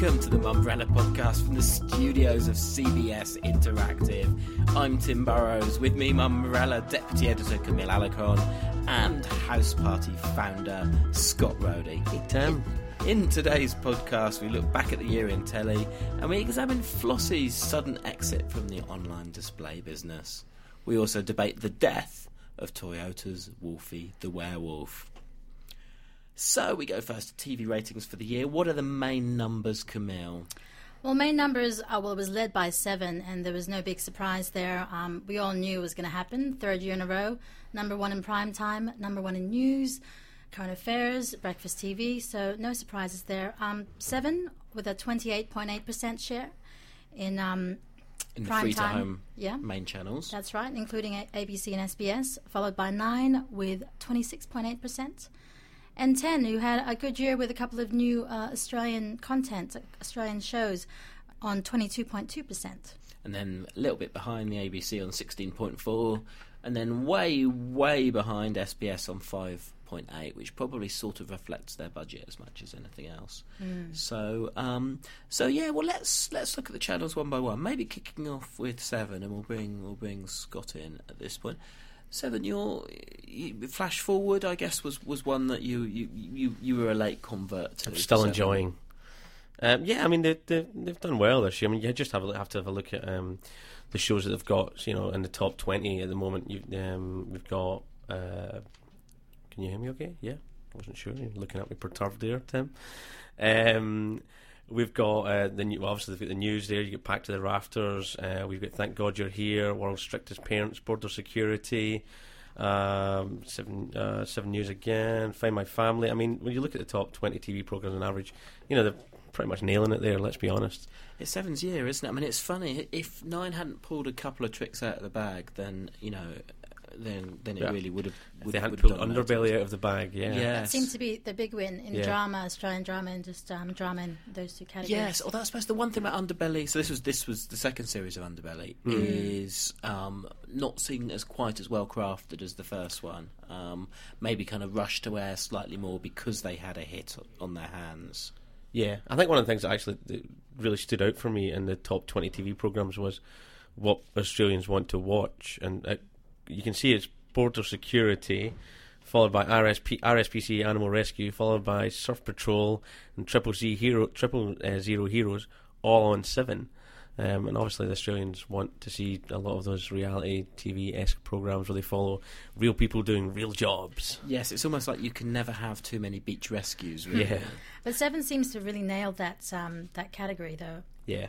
Welcome to the Mumbrella podcast from the studios of CBS Interactive. I'm Tim Burrowes. With me, Mumbrella deputy editor Camille Alarcon and House Party founder Scott Rhodey. Hey, Tim. In today's podcast, we look back at the year in telly and we examine Flossie's sudden exit from the online display business. We also debate the death of Toyota's Wolfie the Werewolf. So we go first to TV ratings for the year. What are the main numbers, Camille? Well, main numbers, uh, well, it was led by Seven, and there was no big surprise there. Um, we all knew it was going to happen. Third year in a row. Number one in prime time, number one in news, current affairs, breakfast TV, so no surprises there. Um, seven with a 28.8% share in, um, In the prime free to time. home Yeah. main channels. That's right, including A- ABC and SBS, followed by Nine with 26.8%. And 10, who had a good year with a couple of new uh, Australian content, Australian shows, on 22.2%. and then a little bit behind the ABC on 16.4, and then way, way behind SBS on 5.8, which probably sort of reflects their budget as much as anything else. So, um, so yeah, well, let's let's look at the channels one by one. Maybe kicking off with seven, and we'll bring we'll bring Scott in at this point. Seven, your you, flash forward, I guess, was, was one that you, you, you, you were a late convert to. I'm still enjoying. Um, yeah, I mean they, they, they've done well this year. I mean you just have a, have to have a look at um, the shows that they've got. You know, in the top twenty at the moment. You, um, we've got. Uh, can you hear me? Okay, yeah. I wasn't sure. You're looking at me perturbed there, Tim. We've got uh, the new, obviously they've got the news there. You get Packed to the Rafters. Uh, we've got Thank God You're Here. World's Strictest Parents. Border Security. Um, seven, uh, seven News again. Find My Family. I mean, when you look at the top twenty TV programs on average, you know they're pretty much nailing it there. Let's be honest. It's Seven's year, isn't it? I mean, it's funny. If Nine hadn't pulled a couple of tricks out of the bag, then you know, then then it Yeah. really would have. Would, they hadn't pulled have. Underbelly out of the bag, yeah. Yeah. That seemed to be the big win in Yeah. drama, Australian drama, and just um, drama in those two categories. Yes, although I suppose the one thing about Underbelly, so this was this was the second series of Underbelly, Hmm. is um, not seen as quite as well crafted as the first one. Um, maybe kind of rushed to air slightly more because they had a hit on their hands. Yeah, I think one of the things that actually that really stood out for me in the top 20 TV programs was what Australians want to watch. And uh, you can see it's Border Security, followed by RSP, RSPC Animal Rescue, followed by Surf Patrol and Triple Z Hero, Triple uh, Zero Heroes, all on 7. Um, and obviously, the Australians want to see a lot of those reality TV esque programs where they follow real people doing real jobs. Yes, it's almost like you can never have too many beach rescues. Really. Yeah, But Seven seems to really nail that um, that category, though. yeah.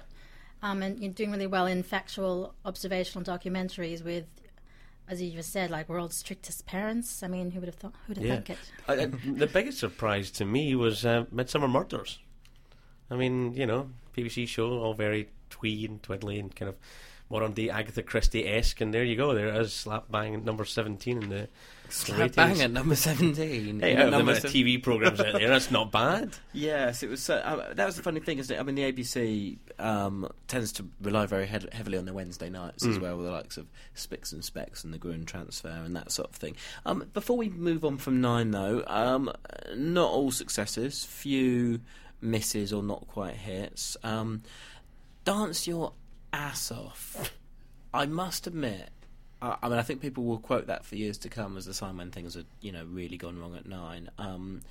Um, and you're doing really well in factual observational documentaries with, as you just said, like world's strictest parents. I mean, who would have thought? Who'd have Yeah. thunk it? I, I, the biggest surprise to me was uh, Midsomer Murders. I mean, you know, BBC show, all very twee and twiddly and kind of modern day Agatha Christie esque, and there you go. There is, slap bang number 17 in the. Slap bang at number seventeen. Hey, In out number amount of TV programs out there, that's not bad. Yes, it was. So, uh, that was the funny thing, isn't it? I mean, the ABC um, tends to rely very head heavily on their Wednesday nights as well, with the likes of Spicks and Specks and the Gruen transfer and that sort of thing. Um, before we move on from nine, though, um, not all successes, few misses or not quite hits. Um, Dance your ass off. I must admit. I I mean, I think people will quote that for years to come as the sign when things had, you know, really gone wrong at nine. Um,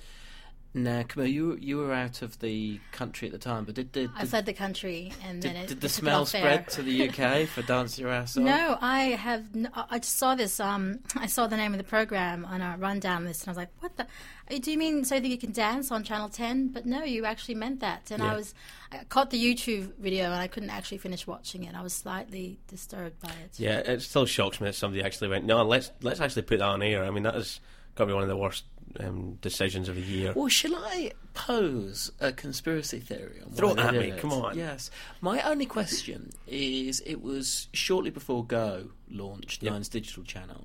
now, Camille, you you were out of the country at the time, but did did, I fled the country, and did, then it, did the it smell spread to the UK for Dance Your Ass Off? No, I have. n- I just saw this. Um, I saw the name of the program on a rundown list, and I was like, "What the? uh, Do you mean so that you can dance on Channel Ten?" But no, you actually meant that. And Yeah. I was, I caught the YouTube video, and I couldn't actually finish watching it. I was slightly disturbed by it. Yeah, it still shocks me that somebody actually went, no, let's let's actually put that on air. I mean, that has got to be one of the worst um, decisions of the year. Well, shall I pose a conspiracy theory? On Throw it at did me, come on. Yes. My only question is: it was shortly before Go launched Yep. Nine's digital channel,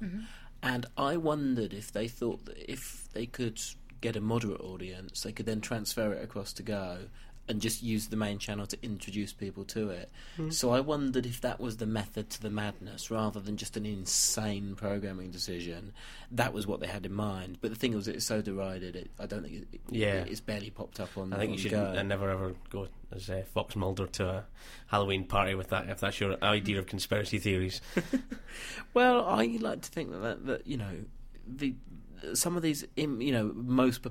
and I wondered if they thought that if they could get a moderate audience, they could then transfer it across to Go. And just use the main channel to introduce people to it. Hmm. So I wondered if that was the method to the madness rather than just an insane programming decision. That was what they had in mind. But the thing was, it's so derided. It, I don't think it, Yeah. it's barely popped up on. I think on you should Go. never ever go as uh, Fox Mulder to a Halloween party with that if that's your idea of conspiracy theories. Well, I like to think that, that, that you know the some of these you know most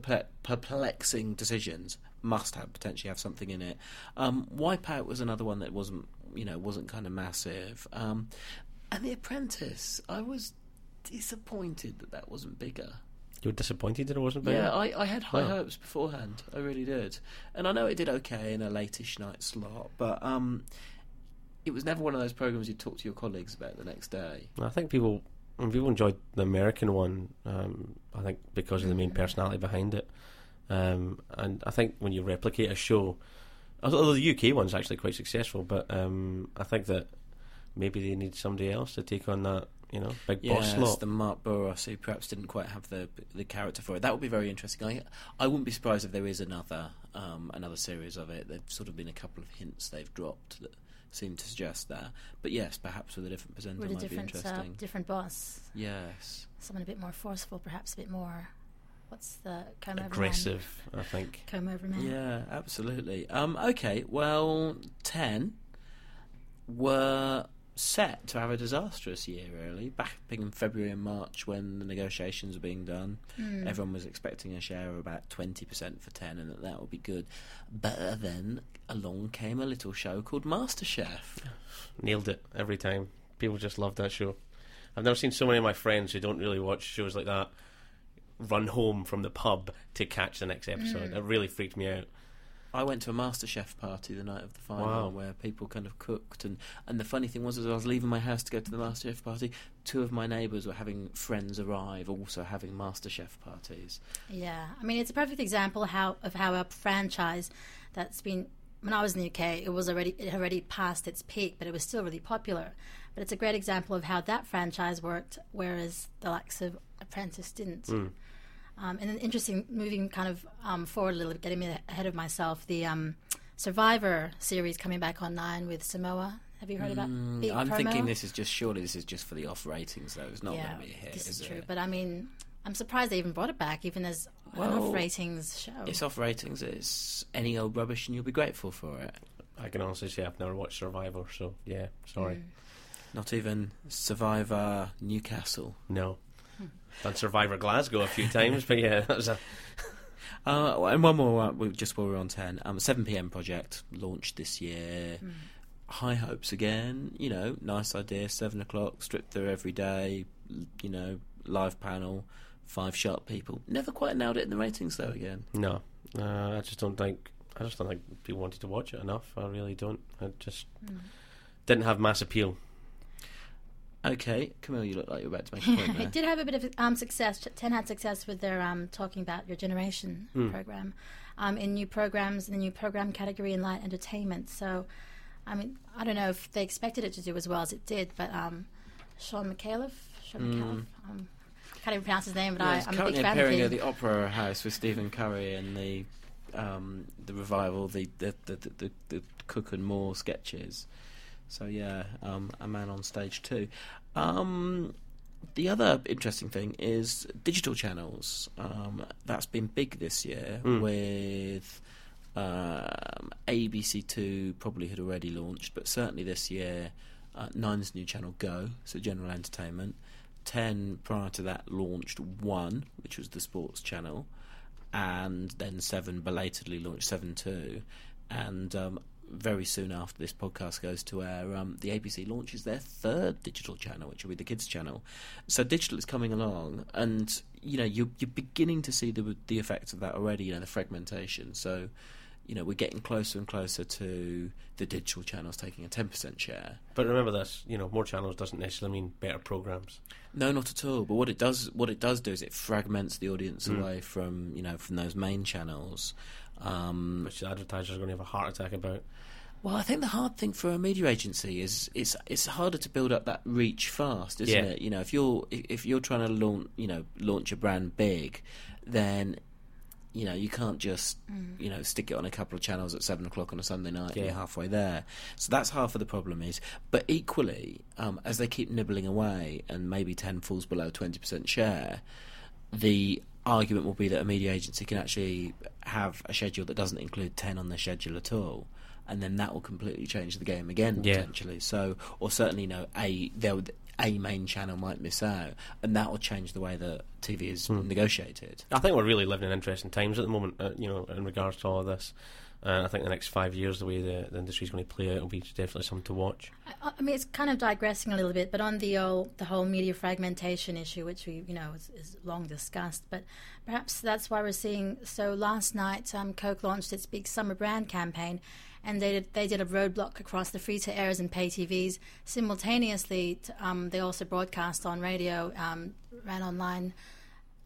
perplexing decisions must have potentially have something in it. Um, Wipeout was another one that wasn't you know wasn't kind of massive, um, and The Apprentice. I was disappointed that that wasn't bigger. You were disappointed that it wasn't bigger. Yeah, I, I had high Wow. hopes beforehand. I really did, and I know it did okay in a latish night slot, but um, it was never one of those programs you talk to your colleagues about the next day. I think people people enjoyed the American one. Um, I think because of the main personality behind it, um, and I think when you replicate a show, although the UK one's actually quite successful, but um, I think that maybe they need somebody else to take on that. You know, big boss Yes, slot. the Mark Bouris who perhaps didn't quite have the the character for it. That would be very interesting. I I wouldn't be surprised if there is another um, another series of it. There've sort of been a couple of hints they've dropped that seem to suggest that. But yes, perhaps with a different presenter With a might be different, uh, interesting. different boss. yes. Someone a bit more forceful, perhaps a bit more. What's the comb over Aggressive, I think. Man? Comb over man. Yeah, absolutely. Um, okay, well, 10 were set to have a disastrous year, really. Back in February and March when the negotiations were being done, Hmm. everyone was expecting a share of about 20% for 10 and that that would be good. But then along came a little show called MasterChef. Nailed it every time. People just love that show. I've never seen so many of my friends who don't really watch shows like that run home from the pub to catch the next episode. Mm. It really freaked me out. I went to a MasterChef party the night of the final Wow. where people kind of cooked and, and the funny thing was as I was leaving my house to go to the MasterChef party, two of my neighbours were having friends arrive also having MasterChef parties. Yeah, I mean it's a perfect example how of how a franchise that's been when I was in the UK it was already it had already passed its peak, but it was still really popular. But it's a great example of how that franchise worked, whereas the likes of Apprentice didn't. Mm. Um, and then interesting, moving kind of um, forward a little bit, getting me ahead of myself. The um, Survivor series coming back online with Samoa. Have you heard about? Mm, Big I'm promo? thinking this is just surely this is just for the off ratings though. It's not yeah, going to be a hit, this is is true. it? But I mean, I'm surprised they even brought it back, even as an off ratings show. It's off ratings. It's any old rubbish, and you'll be grateful for it. I can honestly say I've never watched Survivor, so yeah, sorry. Mm. Not even Survivor Newcastle. No. Done Survivor Glasgow a few times, but yeah, that was a Uh, and one more, uh, just while we're on 10. Um, 7 pm project launched this year. Mm. High hopes again. You know, nice idea. 7 o'clock, strip through every day. You know, live panel, five sharp people. Never quite nailed it in the ratings though. Again, no. Uh, I just don't think I just don't think people wanted to watch it enough. I really don't. I just Mm. didn't have mass appeal. Okay, Camille, you look like you're about to make a point there. it did have a bit of um, success. Ten had success with their um, talking about your generation Mm. program, um, in new programs in the new program category in light entertainment. So, I mean, I don't know if they expected it to do as well as it did, but um, Sean McAuliffe, Sean Mm. McAuliffe, um, can't even pronounce his name, but Yeah, I, I'm a currently big fan of appearing him. at the Opera House with Stephen Curry and the um, the revival, the the, the, the, the the Cook and Moore sketches. So yeah, um, a man on stage too. Um, the other interesting thing is digital channels. Um, that's been big this year Mm. with. Um, ABC2 probably had already launched, but certainly this year, uh, Nine's new channel Go, so general entertainment. 10 prior to that launched 1, which was the sports channel, and then 7 belatedly launched 7 2. And um, very soon after this podcast goes to air, um, the ABC launches their third digital channel, which will be the kids' channel. So digital is coming along, and you know you're, you're beginning to see the the effects of that already. You know the fragmentation. So you know we're getting closer and closer to the digital channels taking a ten percent share. But remember this, you know, more channels doesn't necessarily mean better programs. No, not at all. But what it does, what it does do is it fragments the audience Mm. away from you know from those main channels. Um, which the advertisers are going to have a heart attack about. well, I think the hard thing for a media agency is it's it's harder to build up that reach fast, isn't Yeah. it? You know, if you're if you're trying to launch you know launch a brand big, then You know, you can't just you know stick it on a couple of channels at seven o'clock on a Sunday night and Yeah. you're halfway there. So that's half of the problem is. But equally, um, as they keep nibbling away and maybe ten falls below twenty percent share, the argument will be that a media agency can actually have a schedule that doesn't include 10 on their schedule at all and then that will completely change the game again Yeah. potentially so or certainly you know a there would a main channel might miss out and that will change the way that TV is Hmm. negotiated I think we're really living in interesting times at the moment, uh, you know, in regards to all of this. And I think the next five years, the way the, the industry is going to play out, will be definitely something to watch. I, I mean, it's kind of digressing a little bit, but on the old, the whole media fragmentation issue, which we you know is, is long discussed, but perhaps that's why we're seeing. So last night, um, Coke launched its big summer brand campaign, and they did, they did a roadblock across the free to airs and pay TVs simultaneously. Um, they also broadcast on radio, um, ran online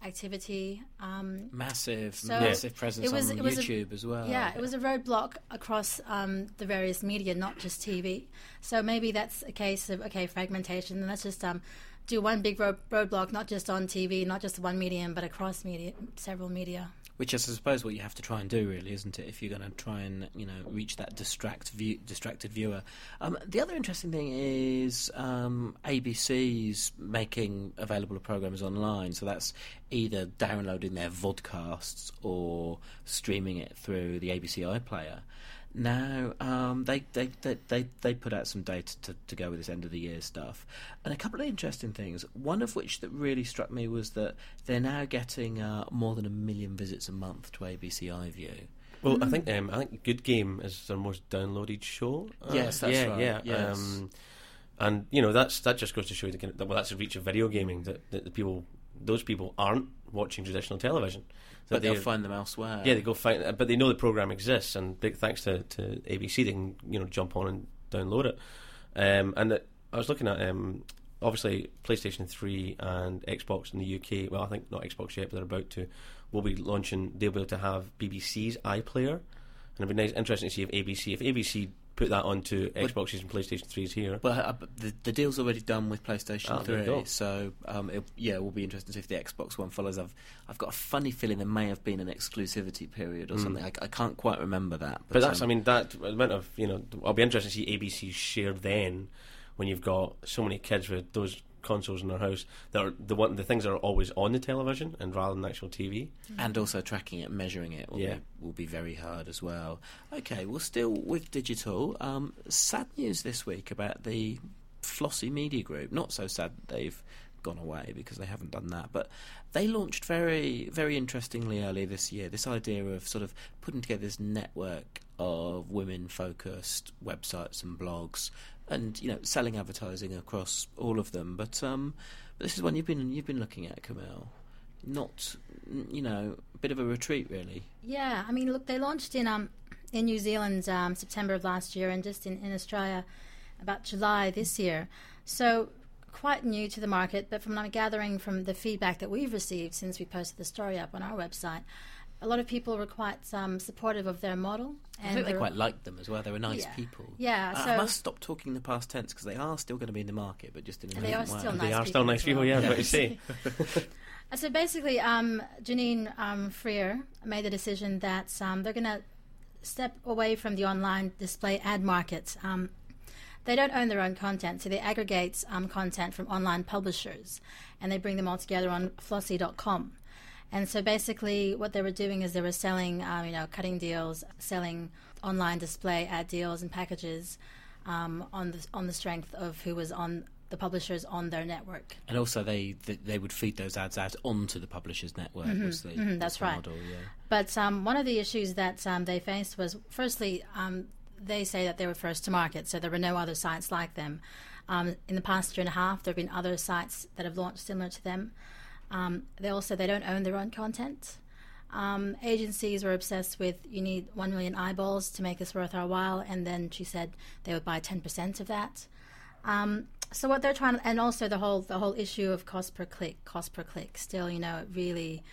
activity. Um, massive So massive presence was- on was a- YouTube as well yeah, it was a roadblock across um, the various media, not just TV. So maybe that's a case of okay fragmentation. And let's just um, do one big road, roadblock, not just on TV, not just one medium, but across media, several media. Which is, I suppose, what you have to try and do, really, isn't it? If you're going to try and you know reach that distract view, distracted viewer. Um, the other interesting thing is um, ABC's making available programs online. So that's either downloading their vodcasts or streaming it through the ABC iPlayer. Now um, they, they, they, they, they put out some data to, to go with this end of the year stuff, and a couple of interesting things. One of which that really struck me was that they're now getting uh, more than a million visits a month to ABC iView. Well, I think um, I think Good Game is their most downloaded show. Uh, Yes, that's yeah, right, Yeah, yes. Um, and you know that's that just goes to show you the, kind of- well that's the reach of video gaming that, that the people those people aren't watching traditional television. But they'll find them elsewhere. Yeah, they go find, uh, but they know the program exists, and big thanks to, to ABC, they can you know jump on and download it. Um, and it, I was looking at um, obviously PlayStation Three and Xbox in the UK. Well, I think not Xbox yet, but they're about to. Will be launching. They'll be able to have BBC's iPlayer, and it'd be nice, interesting to see if ABC, if ABC put that onto Xboxes and PlayStation Threes here. Well, uh, but the, the deal's already done with PlayStation Oh, there you go. 3, so um, it, yeah, it will be interesting to see if the Xbox One follows. I've I've got a funny feeling there may have been an exclusivity period or Mm. something. I, I can't quite remember that. But, But that's, um, I mean, that amount of, you know, I'll be interested to see ABC's share then when you've got so many kids with those consoles in their house that are the one the things that are always on the television and rather than actual TV. and also tracking it, measuring it will, Yeah. be, will be very hard as well. Okay, well, still with digital, um, sad news this week about the Flossy Media Group. Not so sad that they've gone away because they haven't done that, but they launched very, very interestingly earlier this year this idea of sort of putting together this network of women-focused websites and blogs, and you know, selling advertising across all of them. But um, this is one you've been you've been looking at, Camille not you know a bit of a retreat really Yeah, I mean, look, they launched in um in New Zealand um, September of last year, and just in, in Australia about July this year. So quite new to the market, but from what I'm gathering from the feedback that we've received since we posted the story up on our website, a lot of people were quite um, supportive of their model. I think they quite liked them as well they were nice Yeah. people Yeah, I- I must stop talking in the past tense because they are still going to be in the market but just in a They are different still way. nice they are people still nice people, well. yeah, I was about Yeah. to say. Uh, So basically, um, Janine um, Freer made the decision that um, they're going to step away from the online display ad market. Um, they don't own their own content, so they aggregate um, content from online publishers and they bring them all together on flossy.com. And so basically, what they were doing is they were selling, um, you know, cutting deals, selling online display ad deals and packages um, on the on the strength of who was on the publishers on their network. and also they, they they would feed those ads out onto the publisher's network was the, mhm, that's the right. model, yeah. But um, one of the issues that um, they faced was, firstly, um, they say that they were first to market, so there were no other sites like them. Um, in the past year and a half, there have been other sites that have launched similar to them. Um, they also they don't own their own content. Um, agencies were obsessed with you need one million eyeballs to make this worth our while, and then she said they would buy ten percent of that. Um, so what they're trying, and also the whole the whole issue of cost per click, cost per click, still you know it really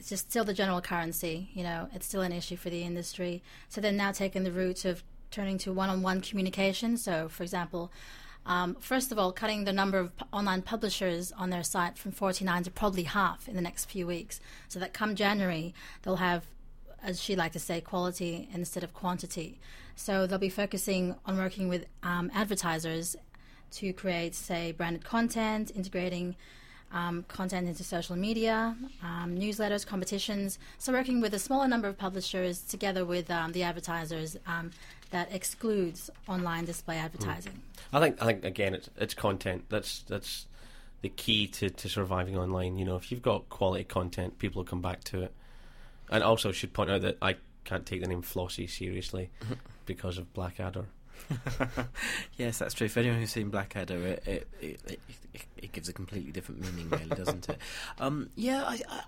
it's just still the general currency. You know, it's still an issue for the industry. So they're now taking the route of turning to one-on-one communication. So, for example, Um, first of all, cutting the number of online publishers on their site from 49 to probably half in the next few weeks, so that come January they'll have, as she like to say, quality instead of quantity. So they'll be focusing on working with um, advertisers to create, say, branded content, integrating um, content into social media, um, newsletters, competitions. So, working with a smaller number of publishers together with um, the advertisers um, that excludes online display advertising. I think I think again it's it's content. That's that's the key to, to surviving online. You know, if you've got quality content, people will come back to it. And also should point out that I can't take the name Flossie seriously because of Blackadder. yes, that's true. For anyone who's seen Blackadder, it it, it, it, it gives a completely different meaning, really, doesn't it? Um, yeah, I, I,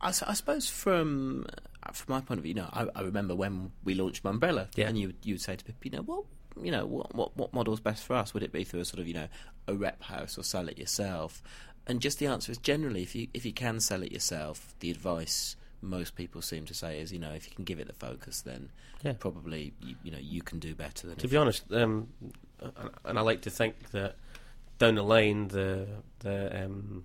I, I suppose from from my point of view, you know, I, I remember when we launched Mumbrella, Yeah. and you you would say to people, you know, what you know, what what what model's best for us? Would it be through a sort of you know a rep house or sell it yourself? And just the answer is generally, if you if you can sell it yourself, the advice most people seem to say is, you know, if you can give it the focus, then Yeah. probably you, you know you can do better than To be honest, um, and I like to think that down the line, the the um,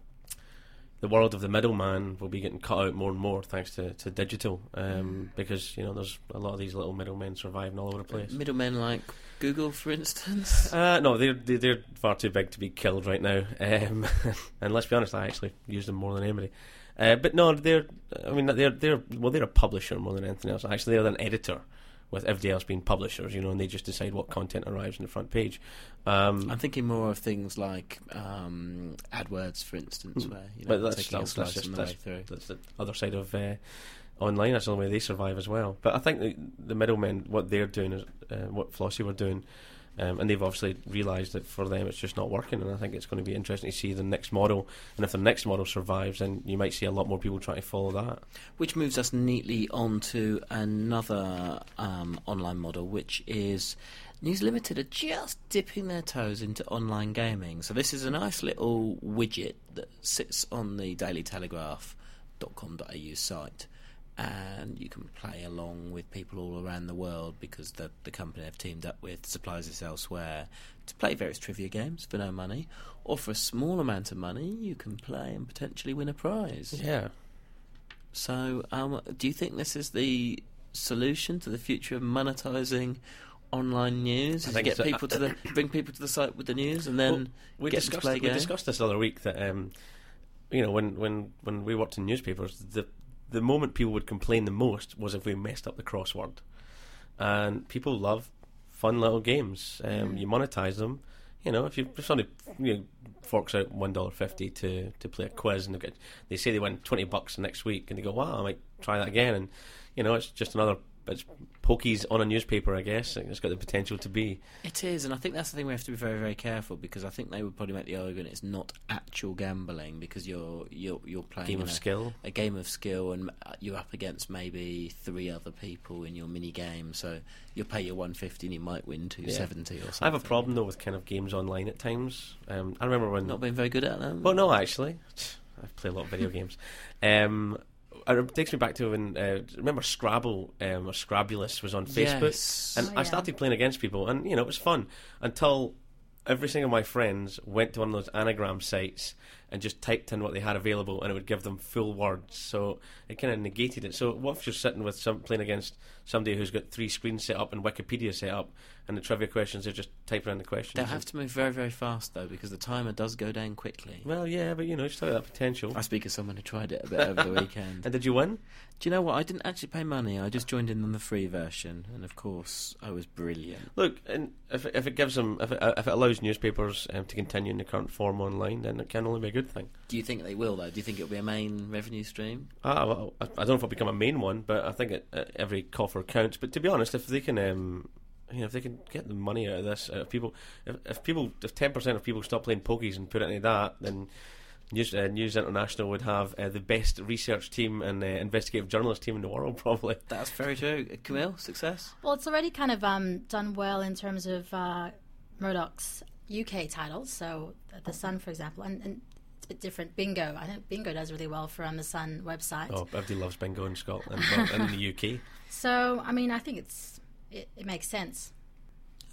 the world of the middleman will be getting cut out more and more thanks to, to digital, um, because you know there's a lot of these little middlemen surviving all over the place. Middlemen like Google, for instance. Uh, no, they're they're they're far too big to be killed right now. Um, and let's be honest, I actually use them more than anybody. Uh, but no, they're. I mean, they're they're well, they're a publisher more than anything else. Actually, they're an editor, with everybody else being publishers. You know, and they just decide what content arrives on the front page. Um, I'm thinking more of things like um, AdWords, for instance, Mm. where you know but that's, taking a that's, that's just on the way that's, through. that's the other side of uh, online. That's the only way they survive as well. But I think the, the middlemen, what they're doing is uh, what Flossie were doing, um, and they've obviously realised that for them it's just not working. And I think it's going to be interesting to see the next model. And if the next model survives, then you might see a lot more people trying to follow that. Which moves us neatly on to another um, online model, which is News Limited are just dipping their toes into online gaming. So this is a nice little widget that sits on the Daily Telegraph.com.au site. And you can play along with people all around the world because the, the company have teamed up with suppliers elsewhere to play various trivia games for no money. Or for a small amount of money, you can play and potentially win a prize. Yeah. So, um, do you think this is the solution to the future of monetizing online news? Is think get people to the bring people to the site with the news and then Well, we to discussed we discussed this the other week that um, you know when, when when we worked in newspapers, the the moment people would complain the most was if we messed up the crossword, and people love fun little games. Um, You monetize them. You know, if you if somebody you know, forks out one dollar fifty to to play a quiz and they get they say they win twenty bucks next week and they go wow I might try that again and you know it's just another it's pokies on a newspaper I guess it's got the potential to be It is, and I think that's the thing we have to be very, very careful because I think they would probably make the argument it's not actual gambling because you're you're you're playing game of a, skill. a game of skill and uh, you're up against maybe three other people in your mini game. So you'll pay your one fifty and you might win two seventy or something. I have a problem though with kind of games online at times. Um, I remember when. Not being very good at them. well, no, actually, I play a lot of video games. Um, it takes me back to when uh, remember Scrabble um, or Scrabulous was on Facebook, Yes. and Oh, I started playing against people, and you know it was fun until every single of my friends went to one of those anagram sites and just typed in what they had available, and it would give them full words. So it kind of negated it. So what if you're sitting with some playing against somebody who's got three screens set up and Wikipedia set up, and the trivia questions are just typing in the questions. They'll have to move very, very fast though, because the timer does go down quickly. Well, yeah, but you know, still have that potential. I speak as someone who tried it a bit over the weekend. And did you win? Do you know what? I didn't actually pay money. I just joined in on the free version, and of course, I was brilliant. Look, and if it, if it gives them, if it, if it allows newspapers um, to continue in the current form online, then it can only be a good thing. Do you think they will though? Do you think it'll be a main revenue stream? Ah, well, I, I don't know if it'll become a main one, but I think it, uh, every coffer counts. But to be honest, if they can, um, you know, if they can get the money out of this, uh, if people, if, if people, if ten percent of people stop playing pokies and put it into that, then News, uh, News International would have uh, the best research team and uh, investigative journalist team in the world, probably. That's very true. Camille, success. Well, it's already kind of um, done well in terms of uh, Murdoch's UK titles. So The Sun, for example, and, and it's a bit different. Bingo. I think Bingo does really well for the Sun website. Oh, everybody loves bingo in Scotland, well, in the UK. So, I mean, I think it's it, it makes sense.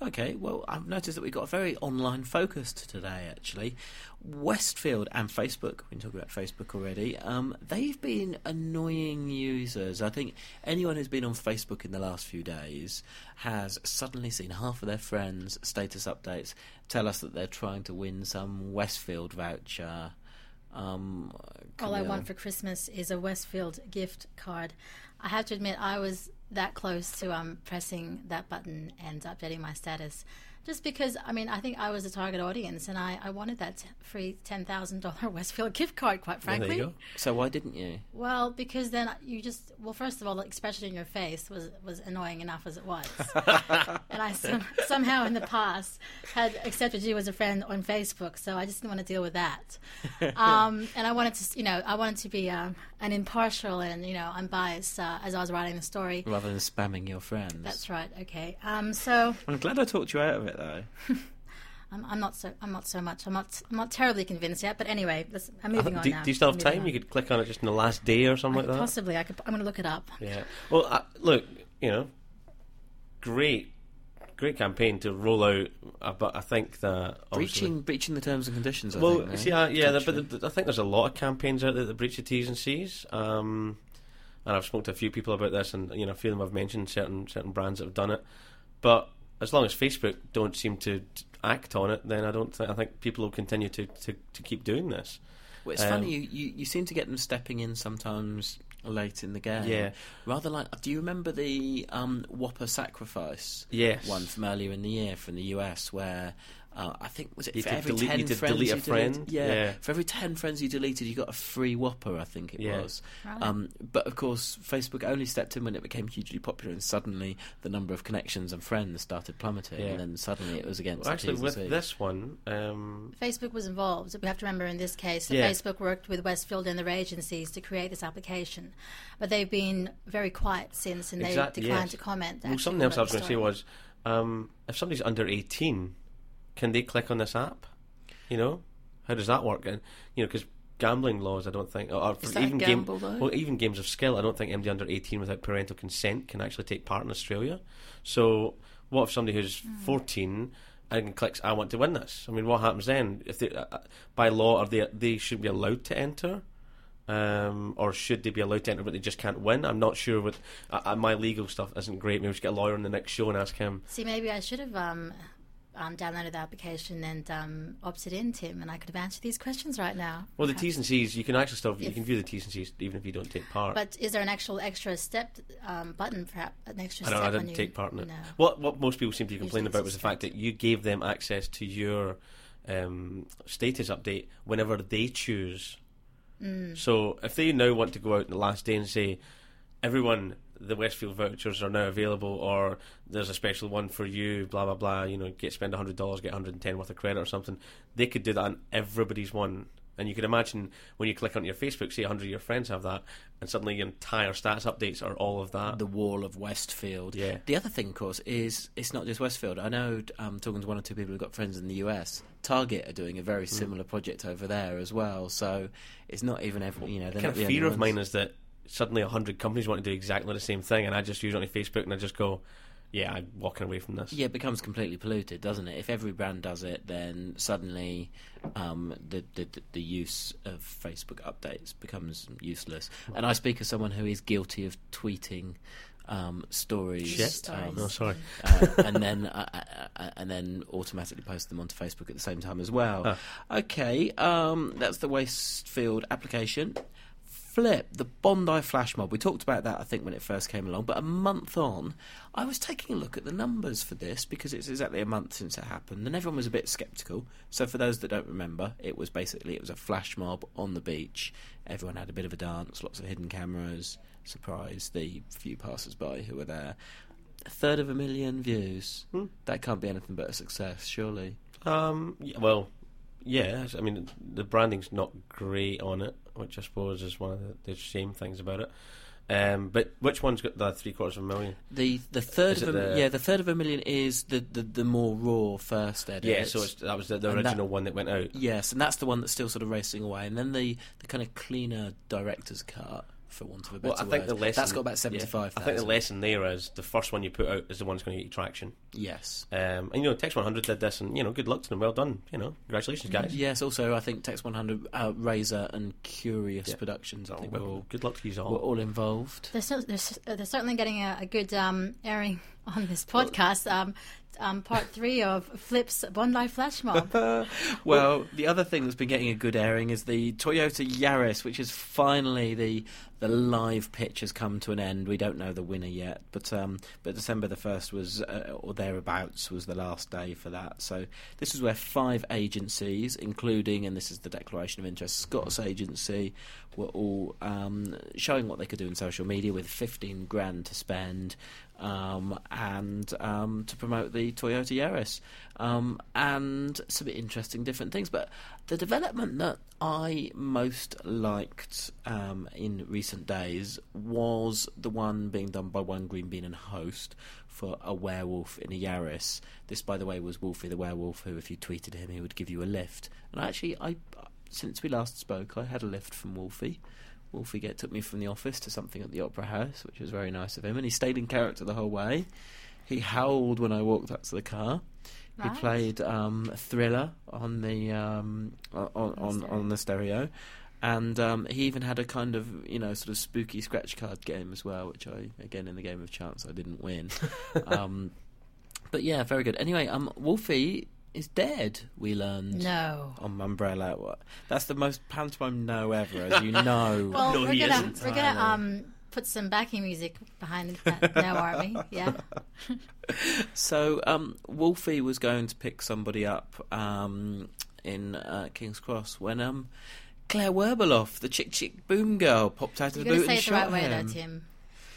Okay, well, I've noticed that we've got a very online focused today, actually. Westfield and Facebook, we've been talking about Facebook already, um, they've been annoying users. I think anyone who's been on Facebook in the last few days has suddenly seen half of their friends' status updates tell us that they're trying to win some Westfield voucher. Um, All I want for Christmas is a Westfield gift card. I have to admit, I was that close to um, pressing that button and updating my status. Just because, I mean, I think I was a target audience and I, I wanted that t- free $10,000 Westfield gift card, quite frankly. there you go. So why didn't you? Well, because then you just well, first of all, the expression in your face was was annoying enough as it was, and I some, somehow in the past had accepted you as a friend on Facebook, so I just didn't want to deal with that. Um, and I wanted to, you know, I wanted to be um, an impartial and you know unbiased uh, as I was writing the story. Rather than spamming your friends. That's right. Okay. Um, so I'm glad I talked you out of it, though. I'm, I'm not so I'm not so much I'm not I'm not terribly convinced yet. But anyway, let's, I'm moving on do, now. do you still have time? on. You could click on it just in the last day or something I like could that. possibly. I could. I'm going to look it up. Yeah. Well, uh, look, you know, great, great campaign to roll out. Uh, but I think that Breaching, breaching the terms and conditions. I Well, think, eh? see, uh, yeah, the, but the, I think there's a lot of campaigns out there that breach the T's and C's. Um, and I've spoken to a few people about this, and you know, a few of them have mentioned certain certain brands that have done it. But as long as Facebook don't seem to act on it, then I don't. Think, I think people will continue to, to, to keep doing this. Well, it's Um, funny you, you, you seem to get them stepping in sometimes late in the game. Yeah. Rather like, do you remember the um, Whopper sacrifice Yes. one from earlier in the year from the US where uh, I think was it You for every delete- ten you friends delete a you friend? deleted, yeah, Yeah. for every ten friends you deleted, you got a free Whopper. I think it Yeah. was. Right. Um, but of course, Facebook only stepped in when it became hugely popular, and suddenly the number of connections and friends started plummeting, Yeah. and then suddenly it was against. Well, actually, T's with this one, um, Facebook was involved. We have to remember in this case that Yeah. Facebook worked with Westfield and their agencies to create this application, but they've been very quiet since, and Exact- they declined yes. to comment. well, something else I was going to say was, um, if somebody's under eighteen, can they click on this app? You know, how does that work? And you know, because gambling laws, I don't think, or for even game, though? well, even games of skill, I don't think anybody under eighteen without parental consent can actually take part in Australia. So, what if somebody who's Hmm. fourteen and clicks, "I want to win this"? I mean, what happens then? If they, uh, uh, by law, are they they should be allowed to enter? Um, or should they be allowed to enter, but they just can't win? I'm not sure. What uh, uh, my legal stuff isn't great. Maybe we should get a lawyer on the next show and ask him. See, maybe I should have um, um, downloaded the application and um, opted in, Tim, and I could have answered these questions right now. Well, the. T's and C's, you can actually still you can view the T's and C's even if you don't take part. But is there an actual extra step um, button, perhaps an extra I don't. step? I didn't take part in it. No. What what most people seem to complain about was the fact that you gave them access to your um, status update whenever they choose. Mm. So if they now want to go out on the last day and say, everyone, the Westfield vouchers are now available, or there's a special one for you, blah blah blah. You know, get spend hundred dollars, get hundred and ten worth of credit or something. They could do that on everybody's one. And you can imagine when you click on your Facebook, say 100 of your friends have that, and suddenly your entire stats updates are all of that. the wall of Westfield. Yeah. The other thing, of course, is it's not just Westfield. I know, um, talking to one or two people who've got friends in the US, Target are doing a very Mm. similar project over there as well. So it's not even every, you know, they're kind of the fear of mine is that suddenly a hundred companies want to do exactly the same thing, and I just use it on Facebook and I just go, "Yeah, I'm walking away from this." Yeah, it becomes completely polluted, doesn't it? If every brand does it, then suddenly um, the, the the use of Facebook updates becomes useless. And I speak as someone who is guilty of tweeting um, stories, Shit. um, Oh, sorry. uh, and then uh, uh, uh, and then automatically post them onto Facebook at the same time as well. Ah. Okay, um, that's the Westfield application. Flip the Bondi flash mob. We talked about that, I think, when it first came along. But a month on, I was taking a look at the numbers for this because it's exactly a month since it happened, and everyone was a bit sceptical. So, for those that don't remember, it was basically it was a flash mob on the beach. Everyone had a bit of a dance, lots of hidden cameras. Surprised the few passers-by who were there. A third of a million views. Hmm. That can't be anything but a success, surely. Um, well, yeah. I mean, the branding's not great on it, which I suppose is one of the, the shame things about it. Um, but which one's got the three quarters of a million? The the third Is of a, the- yeah the third of a million is the, the, the more raw first edit. Yeah, so it's, that was the, the And that- original one that went out. Yes, and that's the one that's still sort of racing away. And then the, the kind of cleaner director's cut for want of a Well, better I think word. the lesson That's got about yeah, seventy-five. I think the lesson there is the first one you put out is the one that's going to get you traction. Yes. Um, and you know, Text 100 did this, and you know, good luck to them. Well done. You know, congratulations, guys. Yes. Also, I think Text 100, uh, Razor, and Curious Yeah. Productions. I think well, were all good luck to you were all. all involved. They're, cer- they're, they're certainly getting a, a good um, airing on this podcast. Um, um, part three of Flip's Bondi Flash Mob. Well, the other thing that's been getting a good airing is the Toyota Yaris, which is finally the the live pitch has come to an end. We don't know the winner yet, but um, but December the first was uh, or thereabouts was the last day for that. So this is where five agencies, including and this is the declaration of interest, Scott's agency, were all um, showing what they could do in social media with fifteen grand to spend. Um, and um, to promote the Toyota Yaris, um, and some interesting different things. But the development that I most liked um, in recent days was the one being done by One Green Bean and Host for a werewolf in a Yaris. This, by the way, was Wolfie the werewolf, who, if you tweeted him, he would give you a lift. And actually, I since we last spoke, I had a lift from Wolfie. Wolfie get, took me from the office to something at the Opera House, which was very nice of him, and he stayed in character the whole way. He howled when I walked up to the car. He played um, Thriller on the um, on, on on the stereo, and um, he even had a kind of you know sort of spooky scratch card game as well, which I again in the game of chance I didn't win. um, but yeah, very good. Anyway, um, Wolfie is dead. We learned No. on Mumbrella. What- That's the most pantomime no ever, as you know. Well, No, we're he gonna isn't. we're gonna um put some backing music behind that now, aren't we? Yeah. So um, Wolfie was going to pick somebody up um, in uh, King's Cross when um, Claire Werbeloff, the chick chick boom girl, popped out of You're the gonna boot say and it the shot right way him. though, Tim.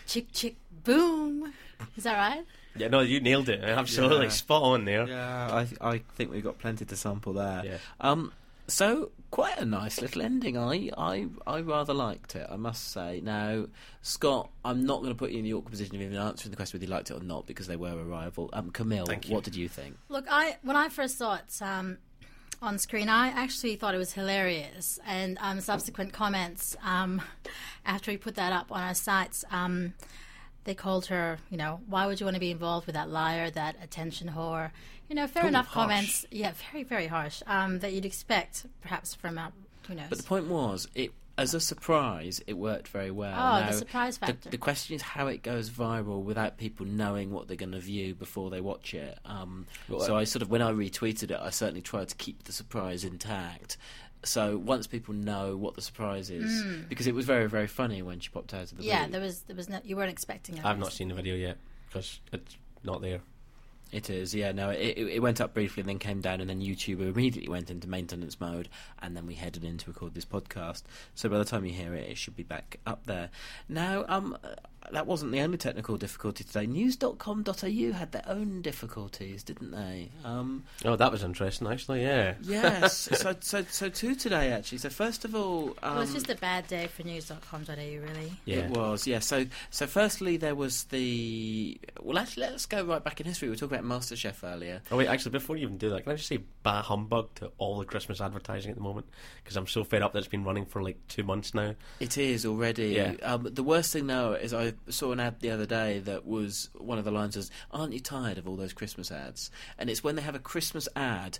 Chick chick boom. Is that right? Yeah, no, you nailed it. Absolutely Yeah. spot on there. Yeah, I I think we've got plenty to sample there. Yeah. Um, so quite a nice little ending. I, I I rather liked it. I must say. Now, Scott, I'm not going to put you in the awkward position of even answering the question whether you liked it or not because they were a rival. Um, Camille, Thank what did you think? Look, I when I first saw it um, on screen, I actually thought it was hilarious, and um, subsequent comments um, after we put that up on our sites. They called her, you know, why would you want to be involved with that liar, that attention whore? You know, fair Ooh, enough harsh. comments. Yeah, very, very harsh. Um, that you'd expect, perhaps, from a, who knows. But the point was, it as a surprise, it worked very well. Oh, the Now, surprise the, factor. the question is how it goes viral without people knowing what they're going to view before they watch it. Um, Well, so I sort of, when I retweeted it, I certainly tried to keep the surprise intact. So once people know what the surprise is, because it was very, very funny when she popped out of the yeah, boot. there was, there was no, you weren't expecting it. I've not seen the video yet because it's not there. It is, yeah. No, it, it, it went up briefly and then came down, and then YouTube immediately went into maintenance mode, and then we headed in to record this podcast. So by the time you hear it, it should be back up there. Now, um, that wasn't the only technical difficulty today. News.com.au had their own difficulties, didn't they? Um, Oh, that was interesting, actually. Yeah. yes. so, so, so two today actually. So first of all, um, well, it's just a bad day for news.com.au, really. Yeah. It was, yeah. So, so firstly, there was the. Well, actually, let's go right back in history. We were talking about MasterChef earlier. Oh wait, actually, before you even do that, can I just say bah humbug to all the Christmas advertising at the moment? Because I'm so fed up that it's been running for like two months now. It is already. Yeah. Um, the worst thing though is I saw an ad the other day that was one of the lines was, "Aren't you tired of all those Christmas ads?" And it's when they have a Christmas ad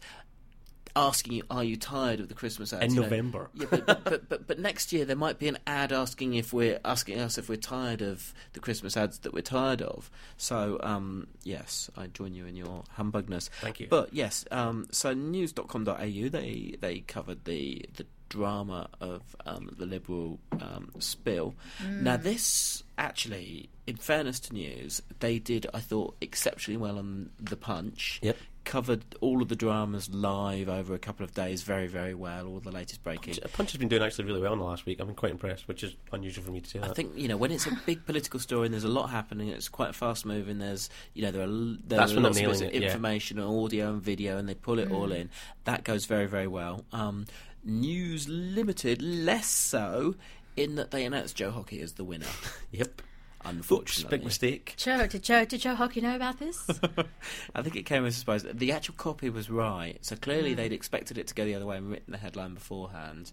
asking you, "Are you tired of the Christmas ads?" In you know? November. Yeah, but, but, but, but but next year there might be an ad asking if we're asking us if we're tired of the Christmas ads that we're tired of. So um, yes, I join you in your humbugness. Thank you. But yes, um, so news.com.au they they covered the the drama of um, the liberal um, spill. Now this actually, in fairness to news, they did I thought exceptionally well on the punch Yep. covered all of the dramas live over a couple of days very, very well. All the latest breaking. Punch has been doing actually really well in the last week. I've been quite impressed, which is unusual for me to say I that. think you know when it's a big political story and there's a lot happening. It's quite fast moving. There's you know there are there That's are when they're lots of nailing bits of yeah. information, and audio and video, and they pull it all in. That goes very, very well. Um, News Limited less so in that they announced Joe Hockey as the winner. Yep. Oops, Unfortunately, big mistake. Joe, did Joe, did Joe Hockey know about this? I think it came as a surprise. The actual copy was right, so clearly they'd expected it to go the other way and written the headline beforehand.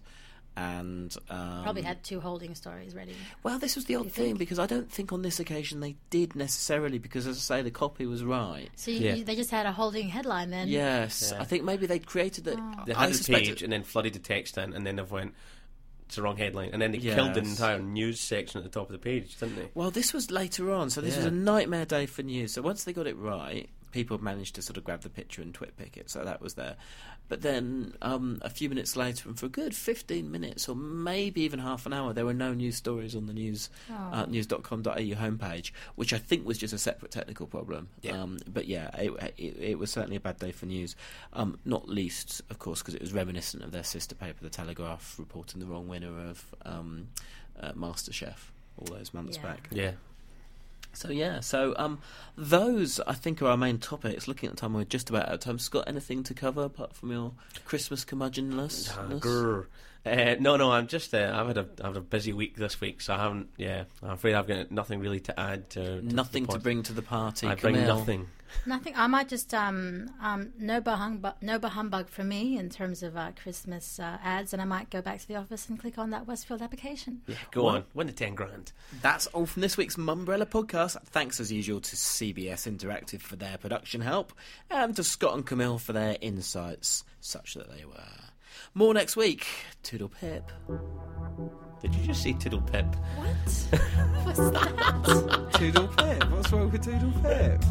and um, Probably had two holding stories ready. Well, this was the odd thing because I don't think on this occasion they did necessarily because, as I say, the copy was right. So you, Yeah. you- they just had a holding headline then. Yes, Yeah. I think maybe they'd created it. Oh. They had the suspect page and then flooded the text in, and then they went, it's the wrong headline. And then they killed the entire news section at the top of the page, didn't they? Well, this was later on, so this was a nightmare day for news. So once they got it right, people managed to sort of grab the picture and TwitPic it, so that was there. But then um, a few minutes later, and for a good 15 minutes or maybe even half an hour, there were no news stories on the news Oh. uh, news.com.au homepage, which I think was just a separate technical problem. Yeah. Um, but yeah, it, it, it was certainly a bad day for news. Um, not least, of course, because it was reminiscent of their sister paper, The Telegraph, reporting the wrong winner of um, uh, MasterChef all those months Yeah. back. Yeah. So yeah, so um, those I think are our main topics. Looking at the time, we're just about out of time. Scott, anything to cover apart from your Christmas curmudgeonless? Grr. Uh, no, no, I'm just. Uh, I've had a I've had a busy week this week, so I haven't. Yeah, I'm afraid I've got nothing really to add to. to Nothing to bring to the party. I bring Camille? nothing. Nothing. I might just um um no bah humbug, no bah humbug for me in terms of uh, Christmas uh, ads, and I might go back to the office and click on that Westfield application. Yeah, go What? on, win the ten grand. That's all from this week's Mumbrella podcast. Thanks as usual to CBS Interactive for their production help, and to Scott and Camille for their insights, such that they were. More next week. Toodle pip. Did you just say Tiddle Pip? What? What's that? Toodle pip. What's wrong with Toodle pip?